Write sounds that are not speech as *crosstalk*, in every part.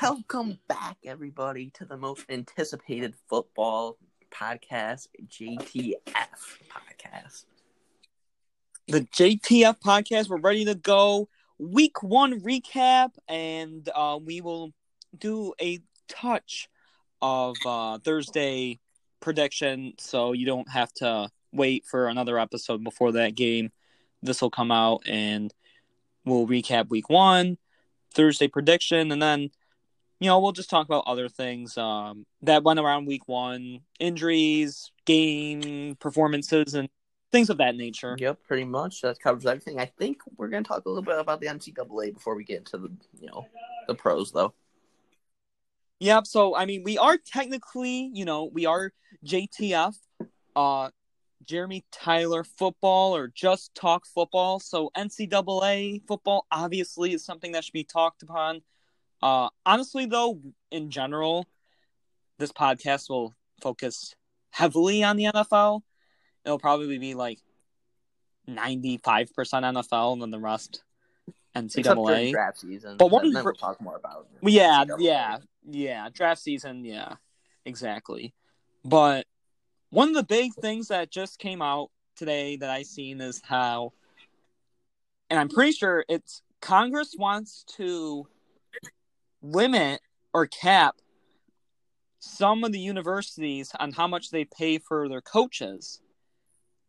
Welcome back, everybody, to the most anticipated football podcast, JTF podcast. The JTF podcast. We're ready to go. Week one recap, and uh, we will do a touch of uh, Thursday prediction, so you don't have to wait for another episode before that game. This will come out, and we'll recap week one, Thursday prediction, and then you know we'll just talk about other things um, that went around week one, injuries, game performances, and things of that nature. Yep, pretty much. That covers everything. I think we're going to talk a little bit about the NCAA before we get into the you know the pros, though. Yep. So I mean, we are technically, you know, we are JTF, uh, Jeremy Tyler football or just talk football. So NCAA football obviously is something that should be talked upon. Uh, honestly, though, in general, this podcast will focus heavily on the NFL. It'll probably be like ninety-five percent NFL, and then the rest NCAA draft season. But one, we'll talk more about. yeah, NCAA. yeah, yeah, draft season, yeah, exactly. But one of the big things that just came out today that I seen is how, and I'm pretty sure it's Congress wants to limit or cap some of the universities on how much they pay for their coaches,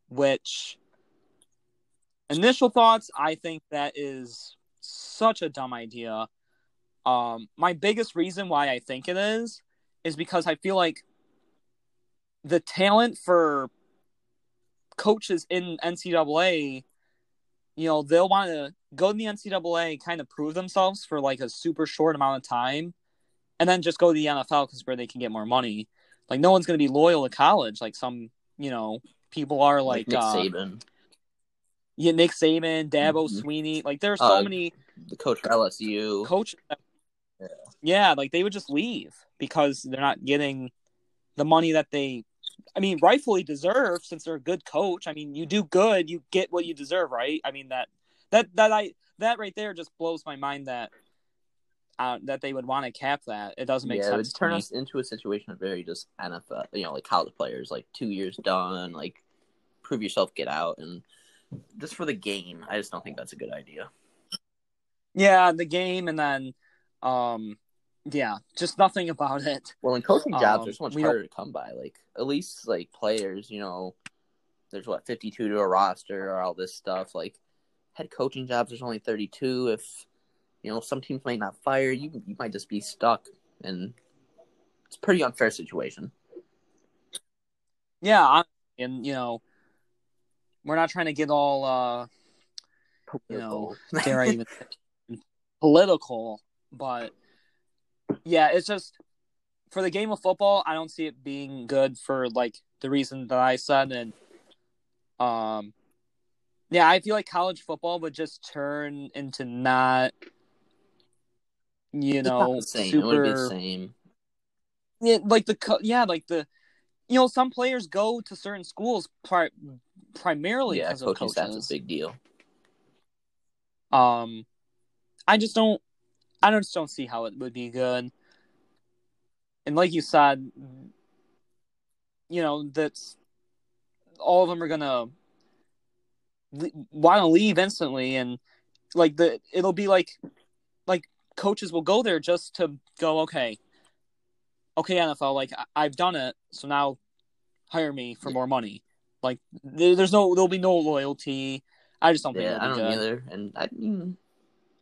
which initial thoughts, I think that is such a dumb idea. Um, my biggest reason why I think it is is because I feel like the talent for coaches in NCAA, you know, they'll want to go to the NCAA, kind of prove themselves for like a super short amount of time, and then just go to the NFL because where they can get more money. Like no one's going to be loyal to college. Like some, you know, people are like, Nick uh, Saban, yeah, Nick Saban, Dabo Mhm. Swinney. Like there's so Uh, many the coach for LSU. coaches. Yeah. Yeah, like they would just leave because they're not getting the money that they, I mean, rightfully deserve since they're a good coach. I mean, you do good, you get what you deserve, right? I mean that that that I that right there just blows my mind that uh, that they would want to cap that. It doesn't make yeah, it would sense to turn us into a situation of very just NFL, you know, like college players, like two years done, like prove yourself, get out, and just for the game, I just don't think that's a good idea. Yeah, the game and then, um, yeah, just nothing about it. Well, in coaching jobs, Um, they're so much we don't- harder to come by. Like at least like players, you know, there's what 52 to a roster or all this stuff. Like head coaching jobs, there's only 32. If you know some teams might not fire you, you might just be stuck, and it's a pretty unfair situation. Yeah, hon- and you know, we're not trying to get all uh you know, dare I *laughs* even say political, but yeah, it's just for the game of football, I don't see it being good for like the reason that I said and um yeah, I feel like college football would just turn into not you know the same. It wouldn't be the super same. yeah, like the yeah, like the you know some players go to certain schools pri- primarily Yeah, because of coaching coaches. staff's a big deal. Um, I just don't. I just don't see how it would be good. And like you said, you know that's all of them are gonna want to leave instantly, and like the it'll be like like coaches will go there just to go okay, okay NFL, like I- I've done it, so now hire me for more money. Like there's no there'll be no loyalty. I just don't think Yeah, I don't good. either, and I mean,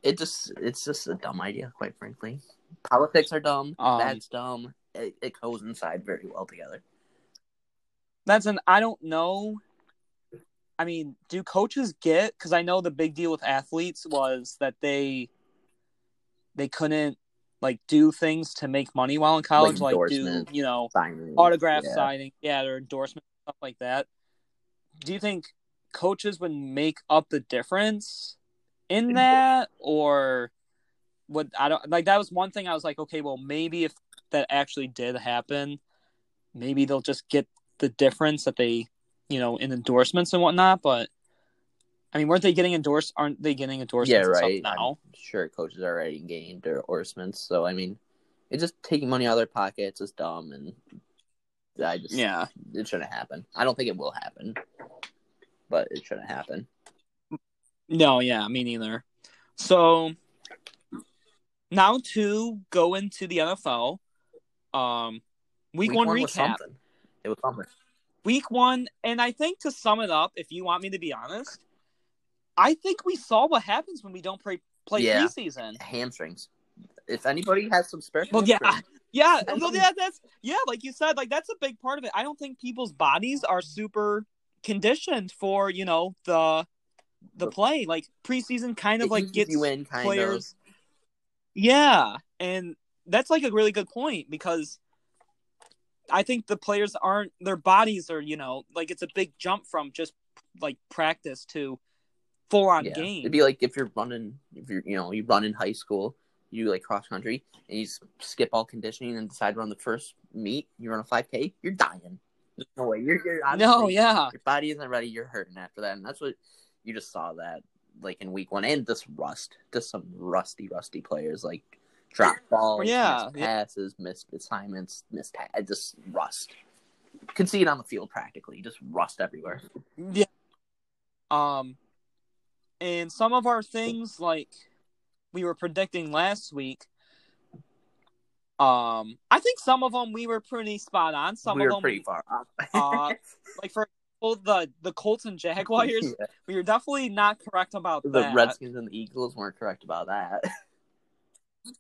it just it's just a dumb idea, quite frankly. Politics are dumb. Um, that's dumb. It, it goes inside very well together. That's an I don't know. I mean, do coaches get? Because I know the big deal with athletes was that they they couldn't like do things to make money while in college, like, do you know Signing autograph yeah. signing, yeah, or endorsement stuff like that. Do you think coaches would make up the difference in that, or would I don't like that was one thing I was like, okay, well maybe if that actually did happen, maybe they'll just get the difference that they, you know, in endorsements and whatnot. But I mean, weren't they getting endorsed? Aren't they getting endorsements Yeah, and stuff right. now? I'm sure coaches are already getting endorsements. So I mean, it's just taking money out of their pockets is dumb, and I just Yeah. it shouldn't happen. I don't think it will happen, but it shouldn't happen. No, yeah, me neither. So now to go into the NFL. Um, week, one, was recap. It was something. Week one, and I think to sum it up, if you want me to be honest, I think we saw what happens when we don't play play Yeah. preseason. Hamstrings. If anybody has some spare Well, yeah, *laughs* yeah, *laughs* well, yeah, that's yeah, like you said, like that's a big part of it. I don't think people's bodies are super conditioned for you know the the play. Like preseason kind of like gets you in kind players. Yeah, and that's like a really good point because I think the players aren't their bodies are you know like it's a big jump from just like practice to full on. Yeah. game. It'd be like if you're running, if you're you know you run in high school, you do like cross country, and you skip all conditioning and decide to run the first meet. You run a five k, you're dying. There's no way. You're, you're honestly, no, yeah, your body isn't ready. You're hurting after that, and that's what you just saw that like in week one, and just rust, just some rusty, rusty players like drop balls, Yeah, missed yeah. passes, missed assignments, missed pa- just rust. Could see it on the field practically, just rust everywhere. yeah. Um, and some of our things like we were predicting last week. Um, I think some of them we were pretty spot on. Some we of were them pretty far off. uh, *laughs* like for example, the the Colts and Jaguars, *laughs* Yeah. we were definitely not correct about The that. Redskins and the Eagles weren't correct about that.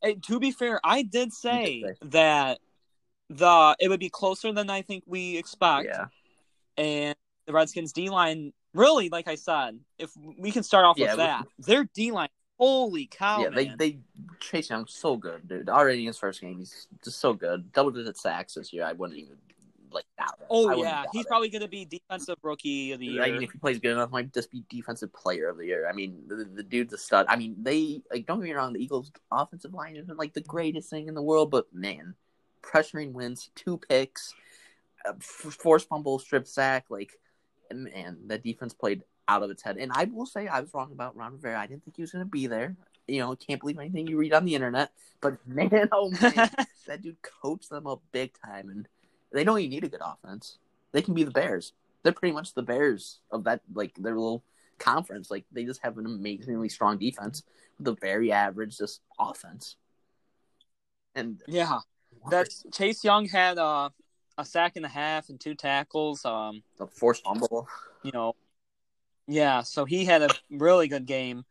Hey, to be fair, I did *laughs* say that the it would be closer than I think we expect, yeah, and the Redskins D line really, like I said, if we can start off Yeah, with we- that, their D line, holy cow, yeah. They man. they Chase Young's so good, dude. Already in his first game, he's just so good. Double digit sacks this year. I wouldn't even like. Oh, I oh yeah, he's probably going to be defensive rookie of the year. I mean, if he plays good enough, might just be defensive player of the year. I mean, the, the dude's a stud. I mean, they like don't get me wrong, the Eagles' offensive line isn't like the greatest thing in the world, but man, pressuring wins, two picks, uh, f- forced fumble, strip sack, like man, that defense played out of its head. And I will say, I was wrong about Ron Rivera. I didn't think he was going to be there. You know, can't believe anything you read on the internet. But *laughs* man, oh man, *laughs* that dude coached them up big time, and they don't even need a good offense. They can be the Bears. They're pretty much the Bears of that, like their little conference. Like they just have an amazingly strong defense with a very average just offense. And yeah, that's Chase Young had uh, a sack and a half and two tackles. Um, the forced fumble. you know, yeah, so he had a really good game.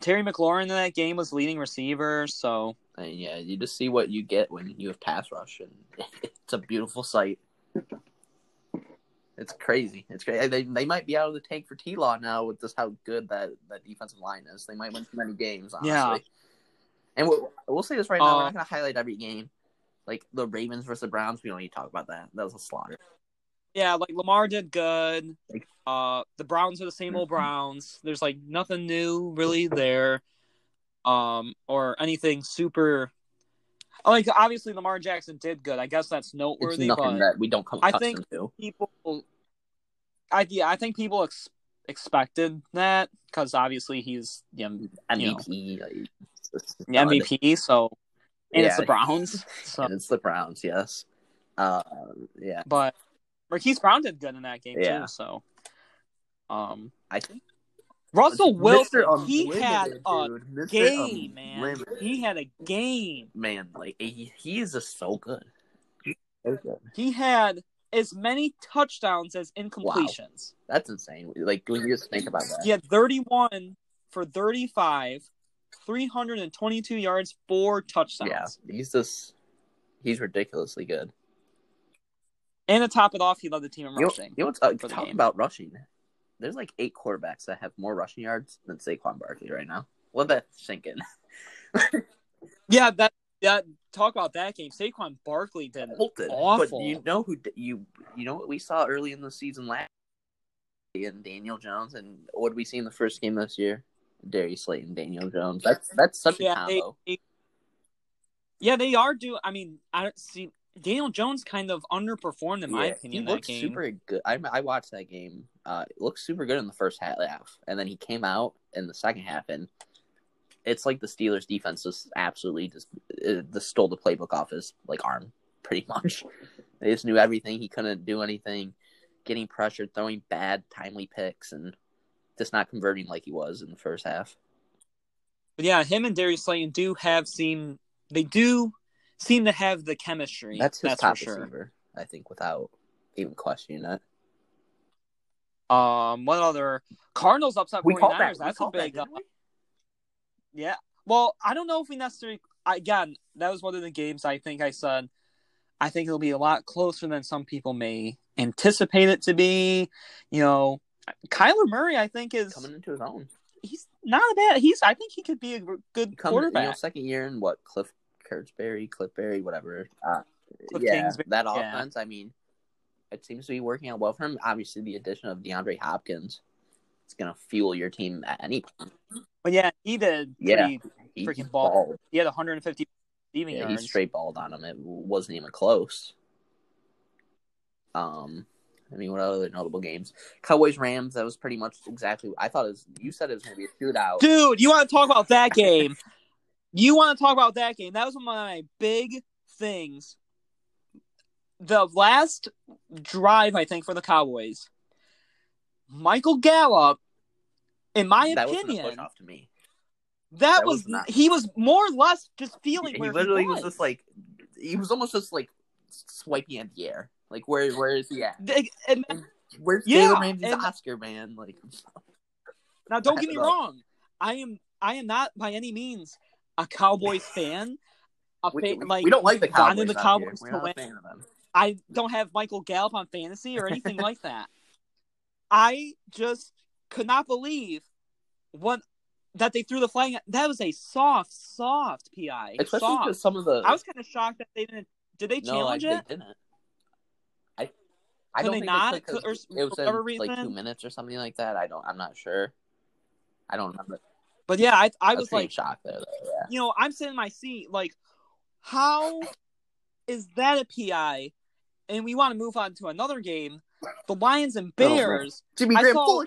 Terry McLaurin in that game was leading receiver, so And yeah, you just see what you get when you have pass rush, and *laughs* it's a beautiful sight. It's crazy. It's crazy. They, they might be out of the tank for T Law now with just how good that, that defensive line is. They might win too many games, honestly. Yeah. And we'll, we'll say this right now: we're Uh, not going to highlight every game. Like the Ravens versus the Browns, we don't need to talk about that. That was a slaughter. yeah, like Lamar did good. Uh, the Browns are the same old Browns. There's like nothing new really there, um, or anything super. Like obviously Lamar Jackson did good. I guess that's noteworthy. It's nothing that we don't come I think- to. people, I yeah, I think people ex- expected that because obviously he's yeah, MVP, like, it's just the. MVP. So, and it's the Browns. *laughs* So, and it's the Browns. Yes. Uh, yeah. but Marquise Brown did good in that game Yeah. too. So, um, I think Russell Mr. Wilson, he had a dude. Mr. game, man. Unlimited. He had a game. man, like he, he is just so good. He's so good. He had as many touchdowns as incompletions. That's insane. Like when you just think about that. He had 31 for 35, 322 yards, four touchdowns. Yeah, he's just he's ridiculously good. And to top it off, he led the team in You know, rushing. you know what's uh, for talk game. about rushing? There's like eight quarterbacks that have more rushing yards than Saquon Barkley right now. Let that sink in. Yeah, that that talk about that game. Saquon Barkley did Bolted. awful. But you know who you you know what we saw early in the season last year? and Daniel Jones and what did we see in the first game this year? Darius Slayton, Daniel Jones. That's that's such a yeah, they, combo. they- yeah, they are do. I mean, I don't see. Daniel Jones kind of underperformed in my opinion. he that looked game. super good. I I watched that game. Uh, it looked super good in the first half, and then he came out in the second half, and it's like the Steelers' defense just absolutely just, uh, just stole the playbook off his like arm, pretty *laughs* much. They just knew everything. He couldn't do anything, getting pressured, throwing bad, timely picks, and just not converting like he was in the first half. But yeah, him and Darius Slayton do have seem they do seem to have the chemistry. That's his That's top for sure. receiver, I think, without even questioning it. Um, what other Cardinals upset 49ers? That's a big. uh, yeah. Well, I don't know if we necessarily. Again, that was one of the games I think I said. I think it'll be a lot closer than some people may anticipate it to be. You know, Kyler Murray, I think is coming into his own. he's not a bad. He's I think he could be a good Come, you know, quarterback. second year in what Cliff Kurtzberry, Cliffberry, whatever. Uh, Cliff yeah, Kingsbury, that yeah. offense. I mean, it seems to be working out well for him. Obviously, the addition of DeAndre Hopkins is going to fuel your team at any point. But yeah, he did Yeah. He Freaking ball. balled. He had 150 receiving Yeah, he straight balled on him. It wasn't even close. Um, I mean, what other notable games? Cowboys Rams. That was pretty much exactly. What I thought it was. You said it was going to be a shootout. Dude, you want to talk about that *laughs* game? you want to talk about that game? That was one of my big things. The last drive, I think, for the Cowboys, Michael Gallup, in my that opinion, push off to me. that, that was, was he was more or less just feeling he where literally he was. just like he was almost just like swiping at the air. Like where where is he at? Th- and- Where's Yeah, Jalen Ramsey's and- Oscar man? Like now, don't get me wrong, I am I am not by any means a Cowboys *laughs* fan. A we, fa- we- like we don't like the Cowboys. the Cowboys to win. a fan of them. I don't have Michael Gallup on fantasy or anything *laughs* like that. I just could not believe what that they threw the flag. That was a soft, soft PI. Especially soft. because some of the I was kind of shocked that they didn't. Did they no, challenge I, it? they didn't. I I Could don't they think not? they could or it was in, like two minutes or something like that. I don't. I'm not sure. I don't remember. But yeah, I I I was pretty like, shocked there. Though, yeah. you know, I'm sitting in my seat, like, how is that a PI? And we want to move on to another game. The Lions and Oh. Bears, Jimmy I Graham saw- full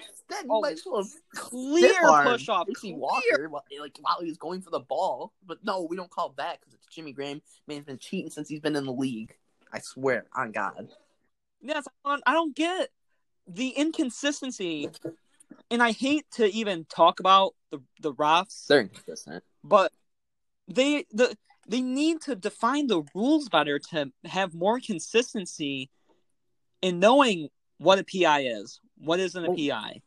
oh, might as clear push off. Casey Walker, like while he was going for the ball, but no, we don't call that because it's Jimmy Graham. Man's been cheating since he's been in the league. I swear on God. Yes, I don't, I don't get the inconsistency, and I hate to even talk about the the refs, They're inconsistent. but they the they need to define the rules better to have more consistency in knowing what a PI is, what isn't a PI.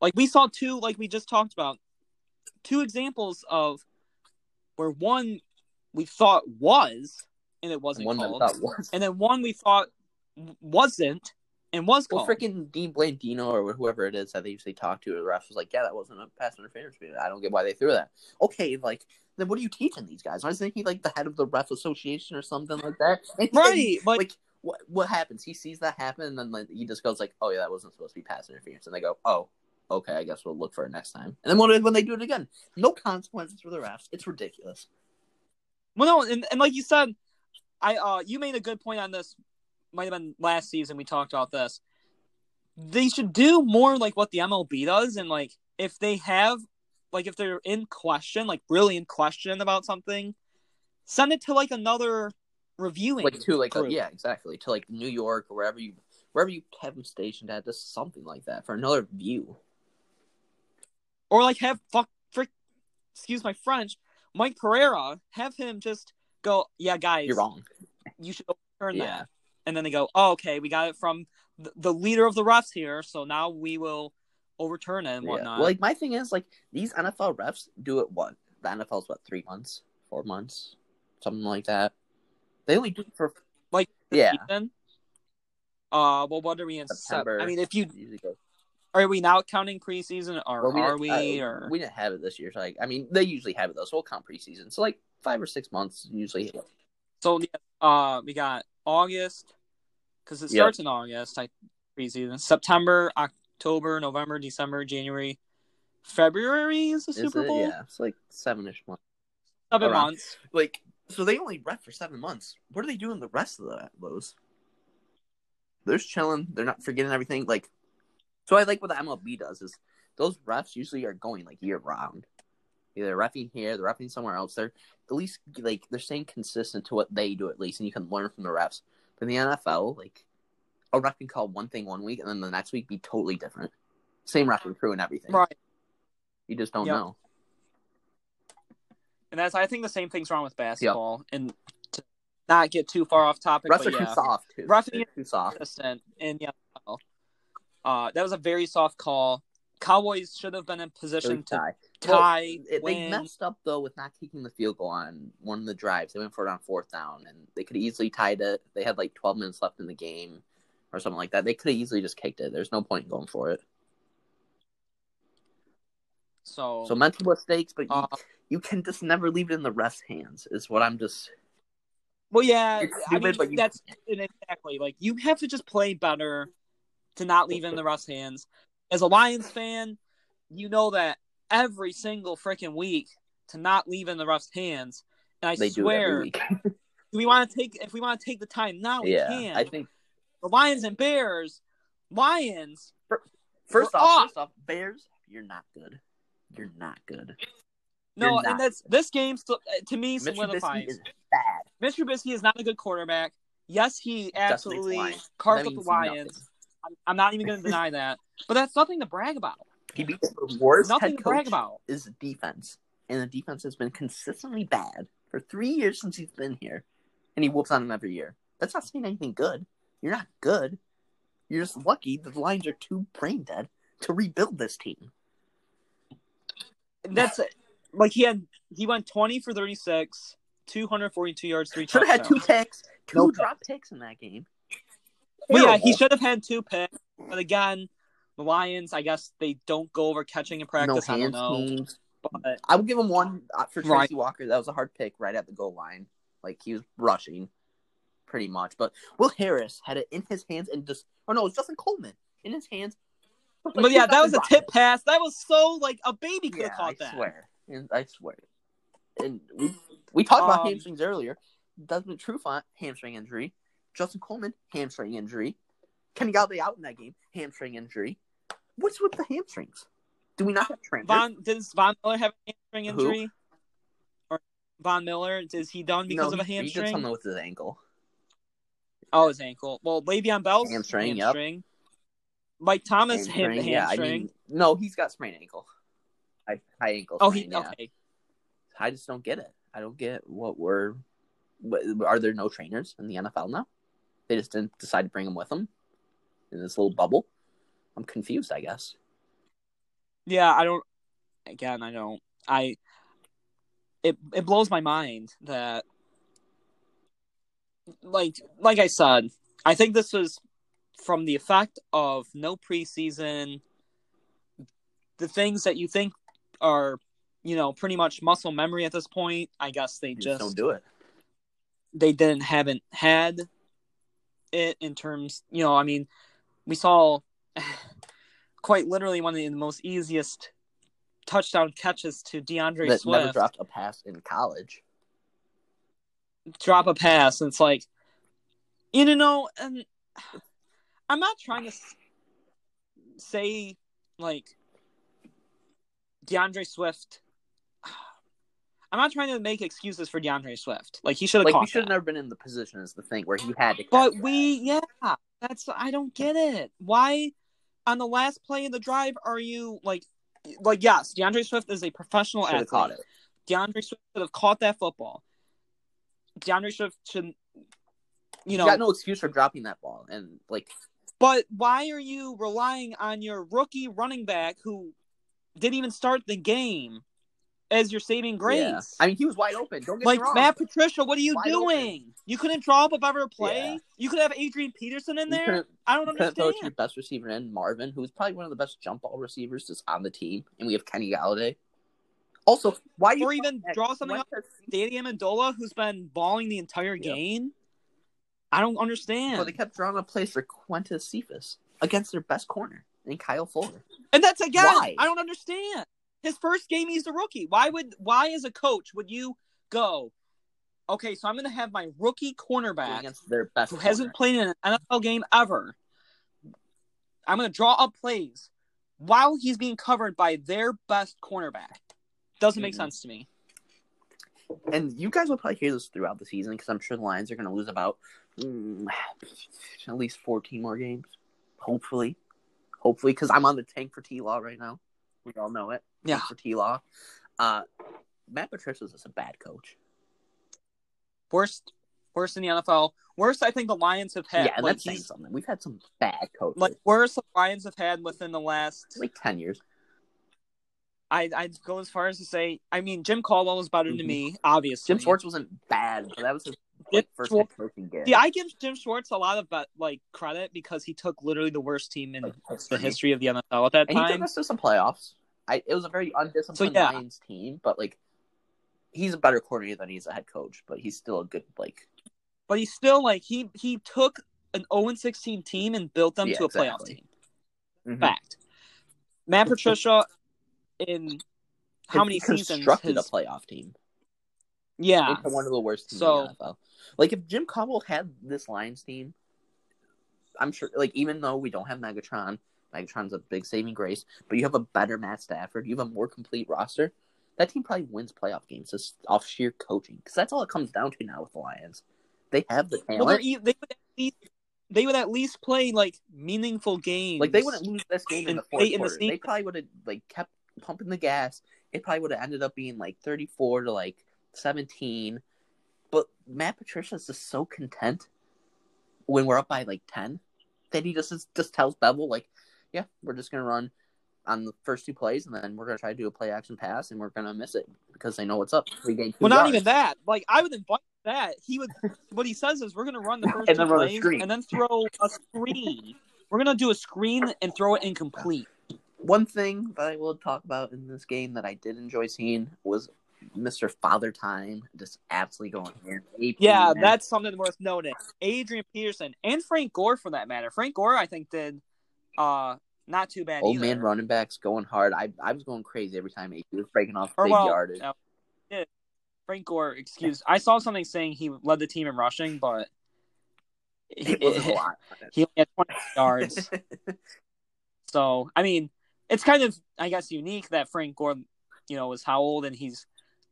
Like we saw two, like we just talked about, two examples of where one we thought was and it wasn't One called, was. and then one we thought wasn't and was Well, freaking Dean Blandino or whoever it is that they usually talk to, the ref was like, "Yeah, that wasn't a pass interference. I don't get why they threw that." Okay, like then what are you teaching these guys? Isn't he like the head of the ref association or something like that? *laughs* And Right, Like, like- what what happens? He sees that happen, and then like, he just goes like, "Oh yeah, that wasn't supposed to be pass interference," and they go, "Oh." Okay, I guess we'll look for it next time. And then when, when they do it again, no consequences for the refs. It's ridiculous. Well, no, and, and like you said, I uh, you made a good point on this. Might have been last season we talked about this. They should do more like what the MLB does, and like if they have, like if they're in question, like really in question about something, send it to like another reviewing. Like to like group. yeah, exactly to like New York or wherever you wherever you have them stationed at, just something like that for another view. or like have fuck frick, excuse my French, Mike Pereira, have him just go, yeah, guys, You're wrong. you should overturn Yeah. that. And then they go, oh, okay, we got it from the, the leader of the refs here, so now we will overturn it and Yeah. whatnot. Well, like my thing is like these NFL refs do it what the NFL's what three months, four months, something like that. They only do it for Like, yeah. season, uh, well, what are we in? Sep- September. I mean, if you are we now counting preseason, or Well, are we? uh, or we didn't have it this year. So like I mean, they usually have it though, so we'll count preseason. So like five or six months usually. so uh, we got August because it Yep. starts in August. I preseason September, October, November, December, January, February is the Is Super it? Bowl. Yeah, it's like seven ish months. Seven Around. months. Like So they only ref for seven months. What are they doing the rest of the, those? They're just chilling. They're not forgetting everything. Like, so I like what the MLB does is those refs usually are going like year round. Either refing here, they're refing somewhere else. They're at least like they're staying consistent to what they do at least, and you can learn from the refs. In the NFL, like a ref can call one thing one week, and then the next week be totally different. Same referee crew and everything. Right. You just don't Yep. know. And that's I think the same thing's wrong with basketball. And to not get too far off topic, Refs but are yeah, too soft too. They're too soft. the NFL. Uh, that was a very soft call. Cowboys should have been in position to tie. Tie, it- they messed up though with not kicking the field goal on one of the drives. They went for it on fourth down, and they could easily tied it. They had like 12 minutes left in the game, or something like that. They could have easily just kicked it. There's no point in going for it. So, So mental mistakes, but you, uh, you can just never leave it in the ref's hands. Is what I'm just. well, yeah, It's I stupid, mean, but you- that's exactly like you have to just play better to not leave it in the refs' hands. As a Lions fan, you know that every single freaking week to not leave in the refs' hands. And I They swear, do *laughs* we want to take if we want to take the time now, we yeah, can. I think the Lions and Bears, Lions. 1st off, off. first off, Bears, you're not good. You're not good. No, You're and not. that's this game uh, to me Mitch Trubisky solidifies. is bad. Mitch Trubisky is not a good quarterback. Yes, he absolutely carved up the Lions. nothing. I'm, not even going to deny that, but that's nothing to brag about. He beat the worst Nothing head to brag about. is defense, and the defense has been consistently bad for three years since he's been here, and he whoops on him every year. That's not saying anything good. You're not good. You're just lucky that the Lions are too brain dead to rebuild this team. That's it. like he had he went 20 for 36, 242 yards, three *laughs* Should have had two picks, two No drop picks in that game. Well, yeah, he should have had two picks, but again, the Lions, I guess they don't go over catching in No practice. I don't know, teams. but I would give him one uh, for Tracy Right. Walker. That was a hard pick right at the goal line. Like he was rushing, pretty much. But Will Harris had it in his hands and just. Oh no, it was Justin Coleman in his hands. Like, but yeah, that was a tip pass. That was so like a baby could Yeah, have caught I that. I swear. And I swear. And we we talked about Um, hamstrings earlier. Desmond Trufant hamstring injury. Justin Coleman hamstring injury. Kenny Golladay out in that game hamstring injury. What's with the hamstrings? Do we not have trainers? Von does Von Miller have a hamstring Who? injury? Or Von Miller is he done because no, of a he- He did hamstring? something with his ankle. Oh, his ankle. Well, Le'Veon Bell's Hamstring, hamstring. yep. Mike Thomas ham- Hamstring, hamstring. yeah. I mean, no, he's got sprained ankle. High, high ankle. oh, he sprain, yeah. okay. I just don't get it. I don't get what we're. What, are there no trainers in the NFL now? They just didn't decide to bring them with them in this little bubble. I'm confused. I guess. Yeah, I don't. Again, I don't. I. It it blows my mind that, like like I said, I think this was from the effect of no preseason. The things that you think are, you know, pretty much muscle memory at this point. I guess they just, just don't do it. they didn't haven't had it in terms. You know, I mean, we saw *sighs* quite literally one of the most easiest touchdown catches to D'Andre That Swift never dropped a pass in college. drop a pass and it's like you know and *sighs* i'm not trying to say like D'Andre Swift i'm not trying to make excuses for D'Andre Swift like he should have Like we caught should have never been in the position is the thing where he had to. but that. we yeah that's i don't get it why on the last play of the drive are you like like yes D'Andre Swift is a professional should have athlete caught it. D'Andre Swift should have caught that football D'Andre Swift should you You know got no excuse for dropping that ball, and like But why are you relying on your rookie running back who didn't even start the game as your saving grace? yeah. I mean, he was wide open. Don't get like wrong. Matt Patricia, what are you Wide doing? You couldn't draw up a better play. Yeah. You could have Adrian Peterson in there. I don't You couldn't throw your best receiver in Marvin, who's probably one of the best jump ball receivers just on the team, and we have Kenny Golladay. Also, why you Or even draw something up. Danny Amendola, who's been balling the entire Yep. game. I don't understand. Well, they kept drawing up plays for Quintez Cephus against their best corner, and Kyle Fuller. And that's again, Why? I don't understand. His first game, he's the rookie. Why would why as a coach would you go? Okay, so I'm going to have my rookie cornerback against their best. who hasn't played in an NFL game ever. I'm going to draw up plays while he's being covered by their best cornerback. Doesn't make Mhm. sense to me. and you guys will probably hear this throughout the season because I'm sure the Lions are going to lose about mm, at least 14 more games. Hopefully, hopefully, because I'm on the tank for T Law right now. We all know it. Yeah. For T Law. Uh, Matt Patricia's just a bad coach. Worst, worst in the NFL. Worst, I think the Lions have had. yeah, and like, that's saying something. We've had some bad coaches, like worst the Lions have had within the last. like 10 years. I I'd go as far as to say. I mean, Jim Caldwell was better Mhm. than me, obviously. Jim Schwartz wasn't bad, but that was his like, first Schwartz- gig. Yeah, I give Jim Schwartz a lot of uh, like credit because he took literally the worst team in the history of the NFL at that and he took time. us to some playoffs. I, it was a very undisciplined yeah. Lions team, but like he's a better coordinator than he's a head coach. But he's still a good like But he's still like he he took an 0 16 team and built them Yeah, to a playoff exactly. team. Mhm. Fact. Matt Patricia in how many seasons constructed a playoff team yeah one of the worst teams So- in the NFL. Like if Jim Caldwell had this Lions team, I'm sure. Like even though we don't have Megatron, Megatron's a big saving grace, but you have a better Matt Stafford, you have a more complete roster. That team probably wins playoff games just off sheer coaching because that's all it comes down to now with the Lions. They have the talent. e- they would at least they would at least play like meaningful games Like they wouldn't lose this game in the fourth in the quarter. they probably would have like kept pumping the gas. It probably would have ended up being like thirty four to like seventeen. But Matt Patricia's just so content when we're up by like ten that he just just tells Bevell like, yeah, we're just gonna run on the first two plays and then we're gonna try to do a play action pass and we're gonna miss it because they know what's up. We gain Well, not yards. even that. Like I would invite that. He would. What he says is, we're going to run the *laughs* first And two then plays and then throw a screen. we're going to do a screen and throw it incomplete. One thing that I will talk about in this game that I did enjoy seeing was Mr. Father Time just absolutely going in. AP, Yeah, man. that's something worth noting. Adrian Peterson and Frank Gore, for that matter. Frank Gore, I think, did uh not too bad old either. man running backs going hard. I I was going crazy every time AP was breaking off Or big well, yardage. uh, yeah, Frank Gore, excuse. I saw something saying he led the team in rushing, but it wasn't a *laughs* lot. he only had 20 yards. *laughs* So, I mean, it's kind of, I guess, unique that Frank Gore, you know, is how old and he's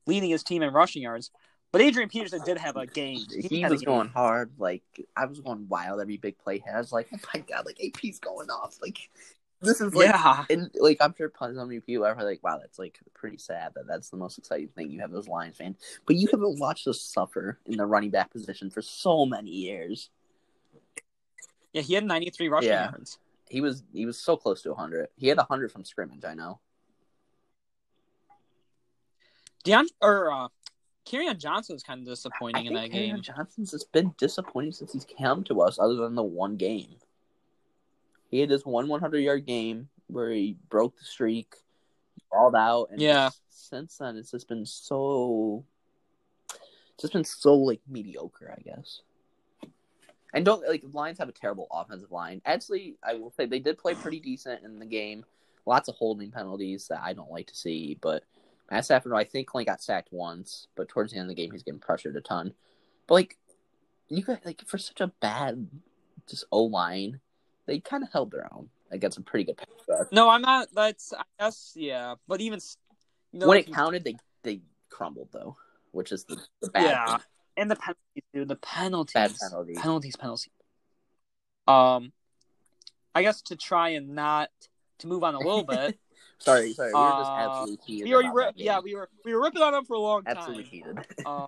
leading his team in rushing yards. But Adrian Peterson did have a game. he a was game. going hard. Like I was going wild every big play he had. I was like, oh my god, like AP's going off. Like this is like yeah. and like I'm sure so many people are like, wow, that's like pretty sad that that's the most exciting thing you have as a Lions fan. But you haven't watched us suffer in the running back position for so many years. Yeah, he had 93 rushing Yeah. yards. He was he was so close to 100. He had 100 from scrimmage. I know. Deon or uh Kerryon Johnson was kind of disappointing I in that think game. Johnson's has been disappointing since he's come to us, other than the one game. He had this one 100 yard game where he broke the streak, balled out, and Yeah. since then it's just been so, it's just been so like mediocre, I guess. And don't like Lions have a terrible offensive line. Actually, I will say they did play pretty decent in the game. Lots of holding penalties that I don't like to see, but Matt Stafford, I think, only got sacked once, but towards the end of the game, he's getting pressured a ton. But like, you got like for such a bad just O line, they kind of held their own against a pretty good pass rush. No, I'm not. That's I guess yeah, but even you know, when it counted, they they crumbled though, which is the, the bad. yeah, thing. and the penalties, dude, the penalties, Bad penalties. penalties, penalties. Um, I guess to try and not to move on a little *laughs* bit. Sorry, sorry, we were just Uh, absolutely heated. we already ri- yeah, we were we were ripping on them for a long time. absolutely heated. *laughs* Um,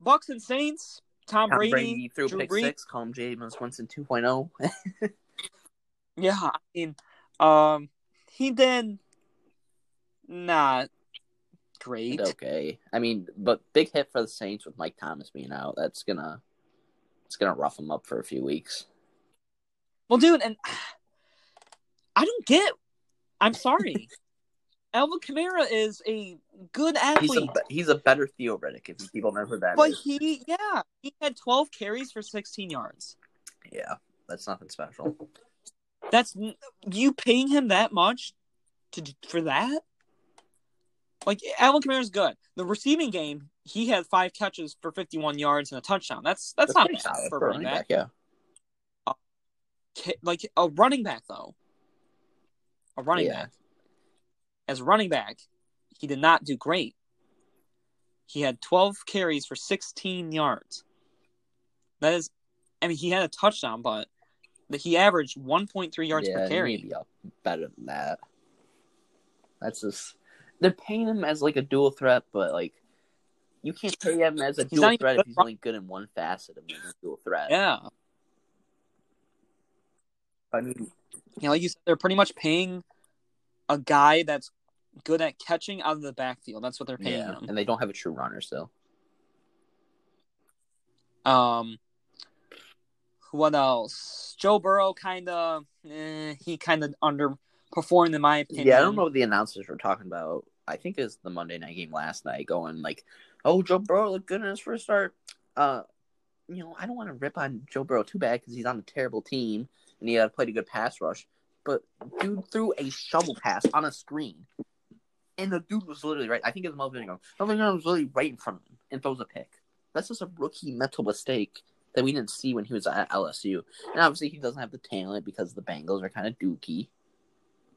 Bucks and Saints. Tom, Tom Brady, Brady threw Drew pick Brees. six. Call him Jameis Winston oh. 2.0. *laughs* Yeah, I mean, um, he did not great. okay. I mean, but big hit for the Saints with Mike Thomas being out. That's gonna it's gonna rough him up for a few weeks. Well, dude, and *sighs* I don't get. I'm sorry. Alvin Kamara is a good He's a athlete, he's a better Theo Riddick if people know who that but is. he, yeah, he had 12 carries for 16 yards. Yeah, that's nothing special. That's you paying him that much to for that. Like Alvin Kamara's good. The receiving game, he had five catches for 51 yards and a touchdown. That's that's, That's not bad for a for running back. back. Yeah. Uh, Ki- Like a running back though, a running Yeah. back. As a running back, he did not do great. He had 12 carries for 16 yards. That is, I mean, he had a touchdown, but he averaged 1.3 yards yeah, per carry. may be up better than that. That's just they're paying him as like a dual threat, but like you can't pay him as a He's dual threat if he's run- only good in one facet of being a dual threat. Yeah. I mean, you know, like you said, they're pretty much paying a guy that's good at catching out of the backfield. That's what they're paying yeah, him. and they don't have a true runner so. Um, what else? Joe Burrow kind of, eh, he kind of underperformed in my opinion. Yeah, I don't know what the announcers were talking about. I think it's the Monday night game last night, going like, "Oh, Joe Burrow looked good in his first start." Uh, you know, I don't want to rip on Joe Burrow too bad because he's on a terrible team and he had played a good pass rush. But dude threw a shovel pass on a screen, and the dude was literally right. I think it was Melvin Ingram. Melvin Ingram was literally right in front of him and throws a pick. That's just a rookie mental mistake that we didn't see when he was at LSU. And obviously, he doesn't have the talent because the Bengals are kind of dookie.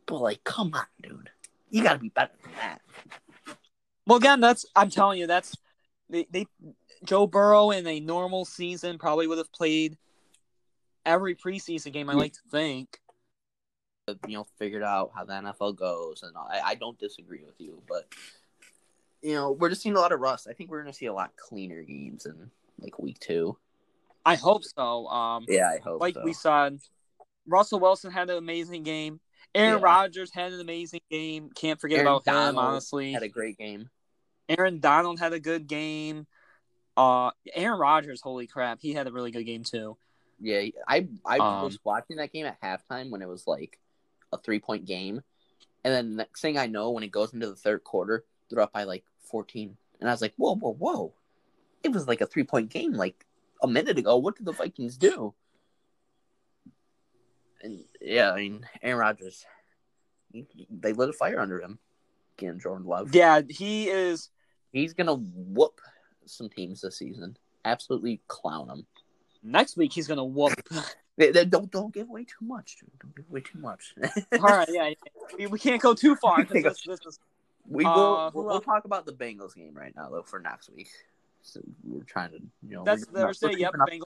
But like, come on, dude, you got to be better than that. Well, again, that's I'm telling you, that's they, they Joe Burrow in a normal season probably would have played every preseason game. I like to think. You know, figured out how the NFL goes, and. I, I don't disagree with you, but you know, we're just seeing a lot of rust. I think we're going to see a lot cleaner games in like week two. I hope so. Um, Yeah, I hope. like so. we said, Russell Wilson had an amazing game. Aaron Yeah. Rodgers had an amazing game. Can't forget Aaron about him, honestly. had a great game. Aaron Donald had a good game. Uh, Aaron Rodgers, holy crap, he had a really good game too. Yeah, I I Um, was watching that game at halftime when it was like a three point game, and then next thing I know, when it goes into the third quarter, they're up by like fourteen, and I was like, whoa, whoa, whoa! It was like a three point game like a minute ago. What did the Vikings do? And yeah, I mean, Aaron Rodgers, he- they lit a fire under him. Again, Jordan Love. Yeah, he is. he's gonna whoop some teams this season. Absolutely clown them. Next week he's gonna whoop. *laughs* *laughs* Don't don't give away too much. Dude. Don't give away too much. All right, yeah, yeah. We, we can't go too far. *laughs* This, this is, we Uh, will. we'll, we'll talk about the Bengals game right now, though, for next week. So we're trying to, you know, that's Thursday. Yep, Bengals.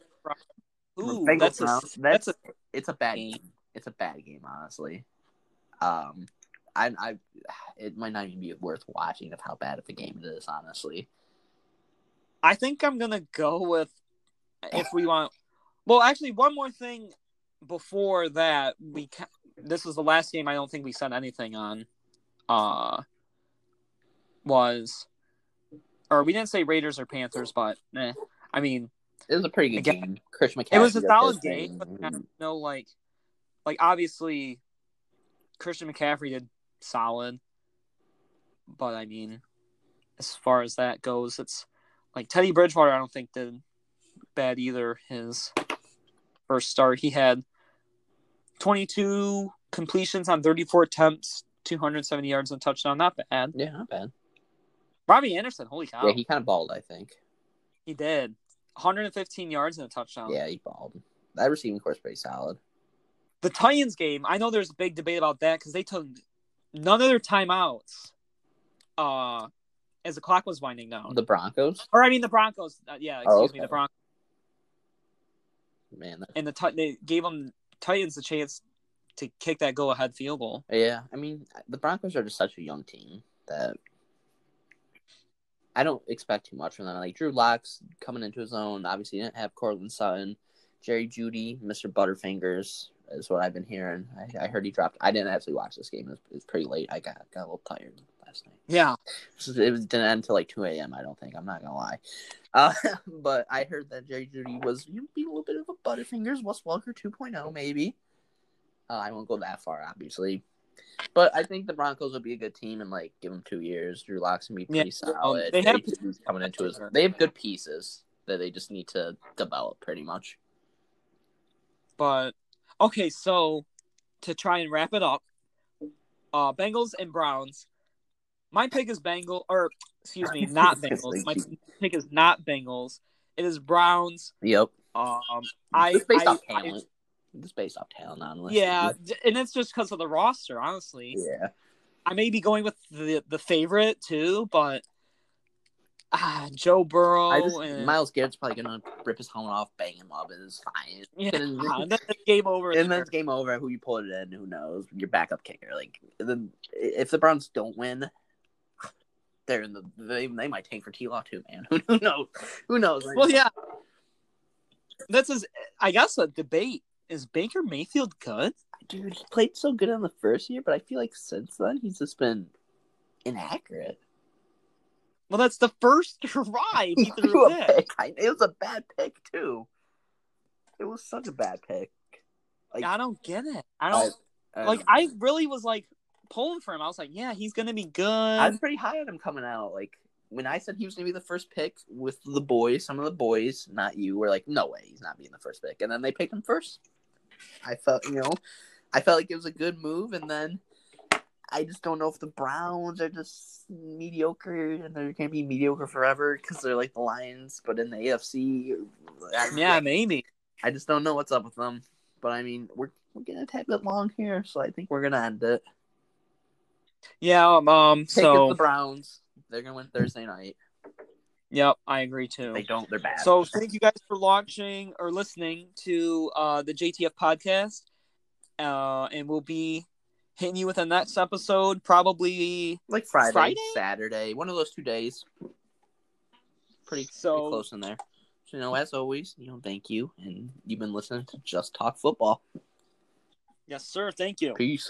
Ooh, Bengals that's a Browns. that's a It's a bad game. game. It's a bad game, honestly. Um, I, I, it might not even be worth watching of how bad of a game it is, honestly. I think I'm gonna go with if we want. Well, actually, one more thing before that. We ca- this was the last game. I don't think we said anything on. Uh, was, or we didn't say Raiders or Panthers, but eh. I mean, It was a pretty good Again, game. Chris McCaffrey. it was a solid game, but I don't know, like, like obviously, Christian McCaffrey did solid, but I mean, as far as that goes, it's like Teddy Bridgewater. I don't think did bad either. His first start, he had 22 completions on 34 attempts, 270 yards and touchdown. Not bad. Yeah, not bad. Robbie Anderson, holy cow, Yeah, he kind of balled, I think. he did 115 yards and a touchdown. Yeah, he balled. That receiving corps pretty solid. the Titans game, I know there's a big debate about that because they took none of their timeouts uh, as the clock was winding down. The Broncos, or I mean the Broncos. Uh, yeah, excuse Oh, me, the Broncos. Man. And the Ti- they gave them Titans a chance to kick that go ahead field goal. yeah, I mean, the Broncos are just such a young team that I don't expect too much from them. Like Drew Lock's coming into his own. Obviously, didn't have Courtland Sutton, Jerry Jeudy, Mister Butterfingers is what I've been hearing. I, I heard he dropped. I didn't actually watch this game. It was, it was pretty late. I got got a little tired last night. Yeah, it was didn't end until like two a.m. I don't think. I'm not gonna lie. Uh, *laughs* but I heard that Jerry Jeudy was you know, being a little bit of a Butterfingers, Wes Welker 2.0 maybe. Uh, I won't go that far, obviously. But I think the Broncos will be a good team and like give them two years. Drew Lock's gonna be Yeah, pretty um, solid. they have- coming into his. They have good pieces that they just need to develop pretty much. but okay. So to try and wrap it up, uh, Bengals and Browns. My pick is Bengal, or excuse me, *laughs* not Bengals. My pick is not Bengals. It is Browns. Yep. Um, I, Just based I- off I- talent. Just based off talent, honestly. yeah, and it's just because of the roster. Honestly, Yeah. I may be going with the the favorite too, but ah, Joe Burrow I just and Myles Garrett's probably gonna rip his helmet off, bang him up, and it's fine. *laughs* yeah, And *laughs* then- it's game over. and then it's game over. Who you pull it in, who knows? Your backup kicker. Like then, if the Browns don't win, they're in the they, they might tank for T Law too, man. *laughs* Who knows? Who knows? Like, Well, yeah, that's is I guess a debate. Is Baker Mayfield good? dude, he played so good in the first year, but I feel like since then he's just been inaccurate. Well, that's the first *laughs* drive he threw a pick. I- It was a bad pick too. It was such a bad pick. Like I don't get it. I don't I like. don't- I really was like pulling for him. I was like, yeah, he's gonna be good. I'm pretty high on him coming out. Like when I said he was gonna be the first pick with the boys, some of the boys, not you, were like, no way, he's not being the first pick. And then they picked him first. I felt, you know, I felt like it was a good move. And then I just don't know if the Browns are just mediocre and they're gonna be mediocre forever because they're like the Lions, but in the AFC, I, yeah, maybe. I just don't know what's up with them. But I mean, we're we're getting a tad bit long here, so I think we're gonna end it. Yeah. Um. um Take so the Browns. They're gonna win Thursday night. Yep, I agree too. They don't. They're bad. So thank you guys for launching or listening to uh, the JTF podcast, uh, and we'll be hitting you with the next episode probably. like Friday, Friday? Saturday, one of those two days. Pretty, So- pretty close in there. So, you know, as always, you know, thank you, and you've been listening to Just Talk Football. Yes, sir. Thank you. Peace.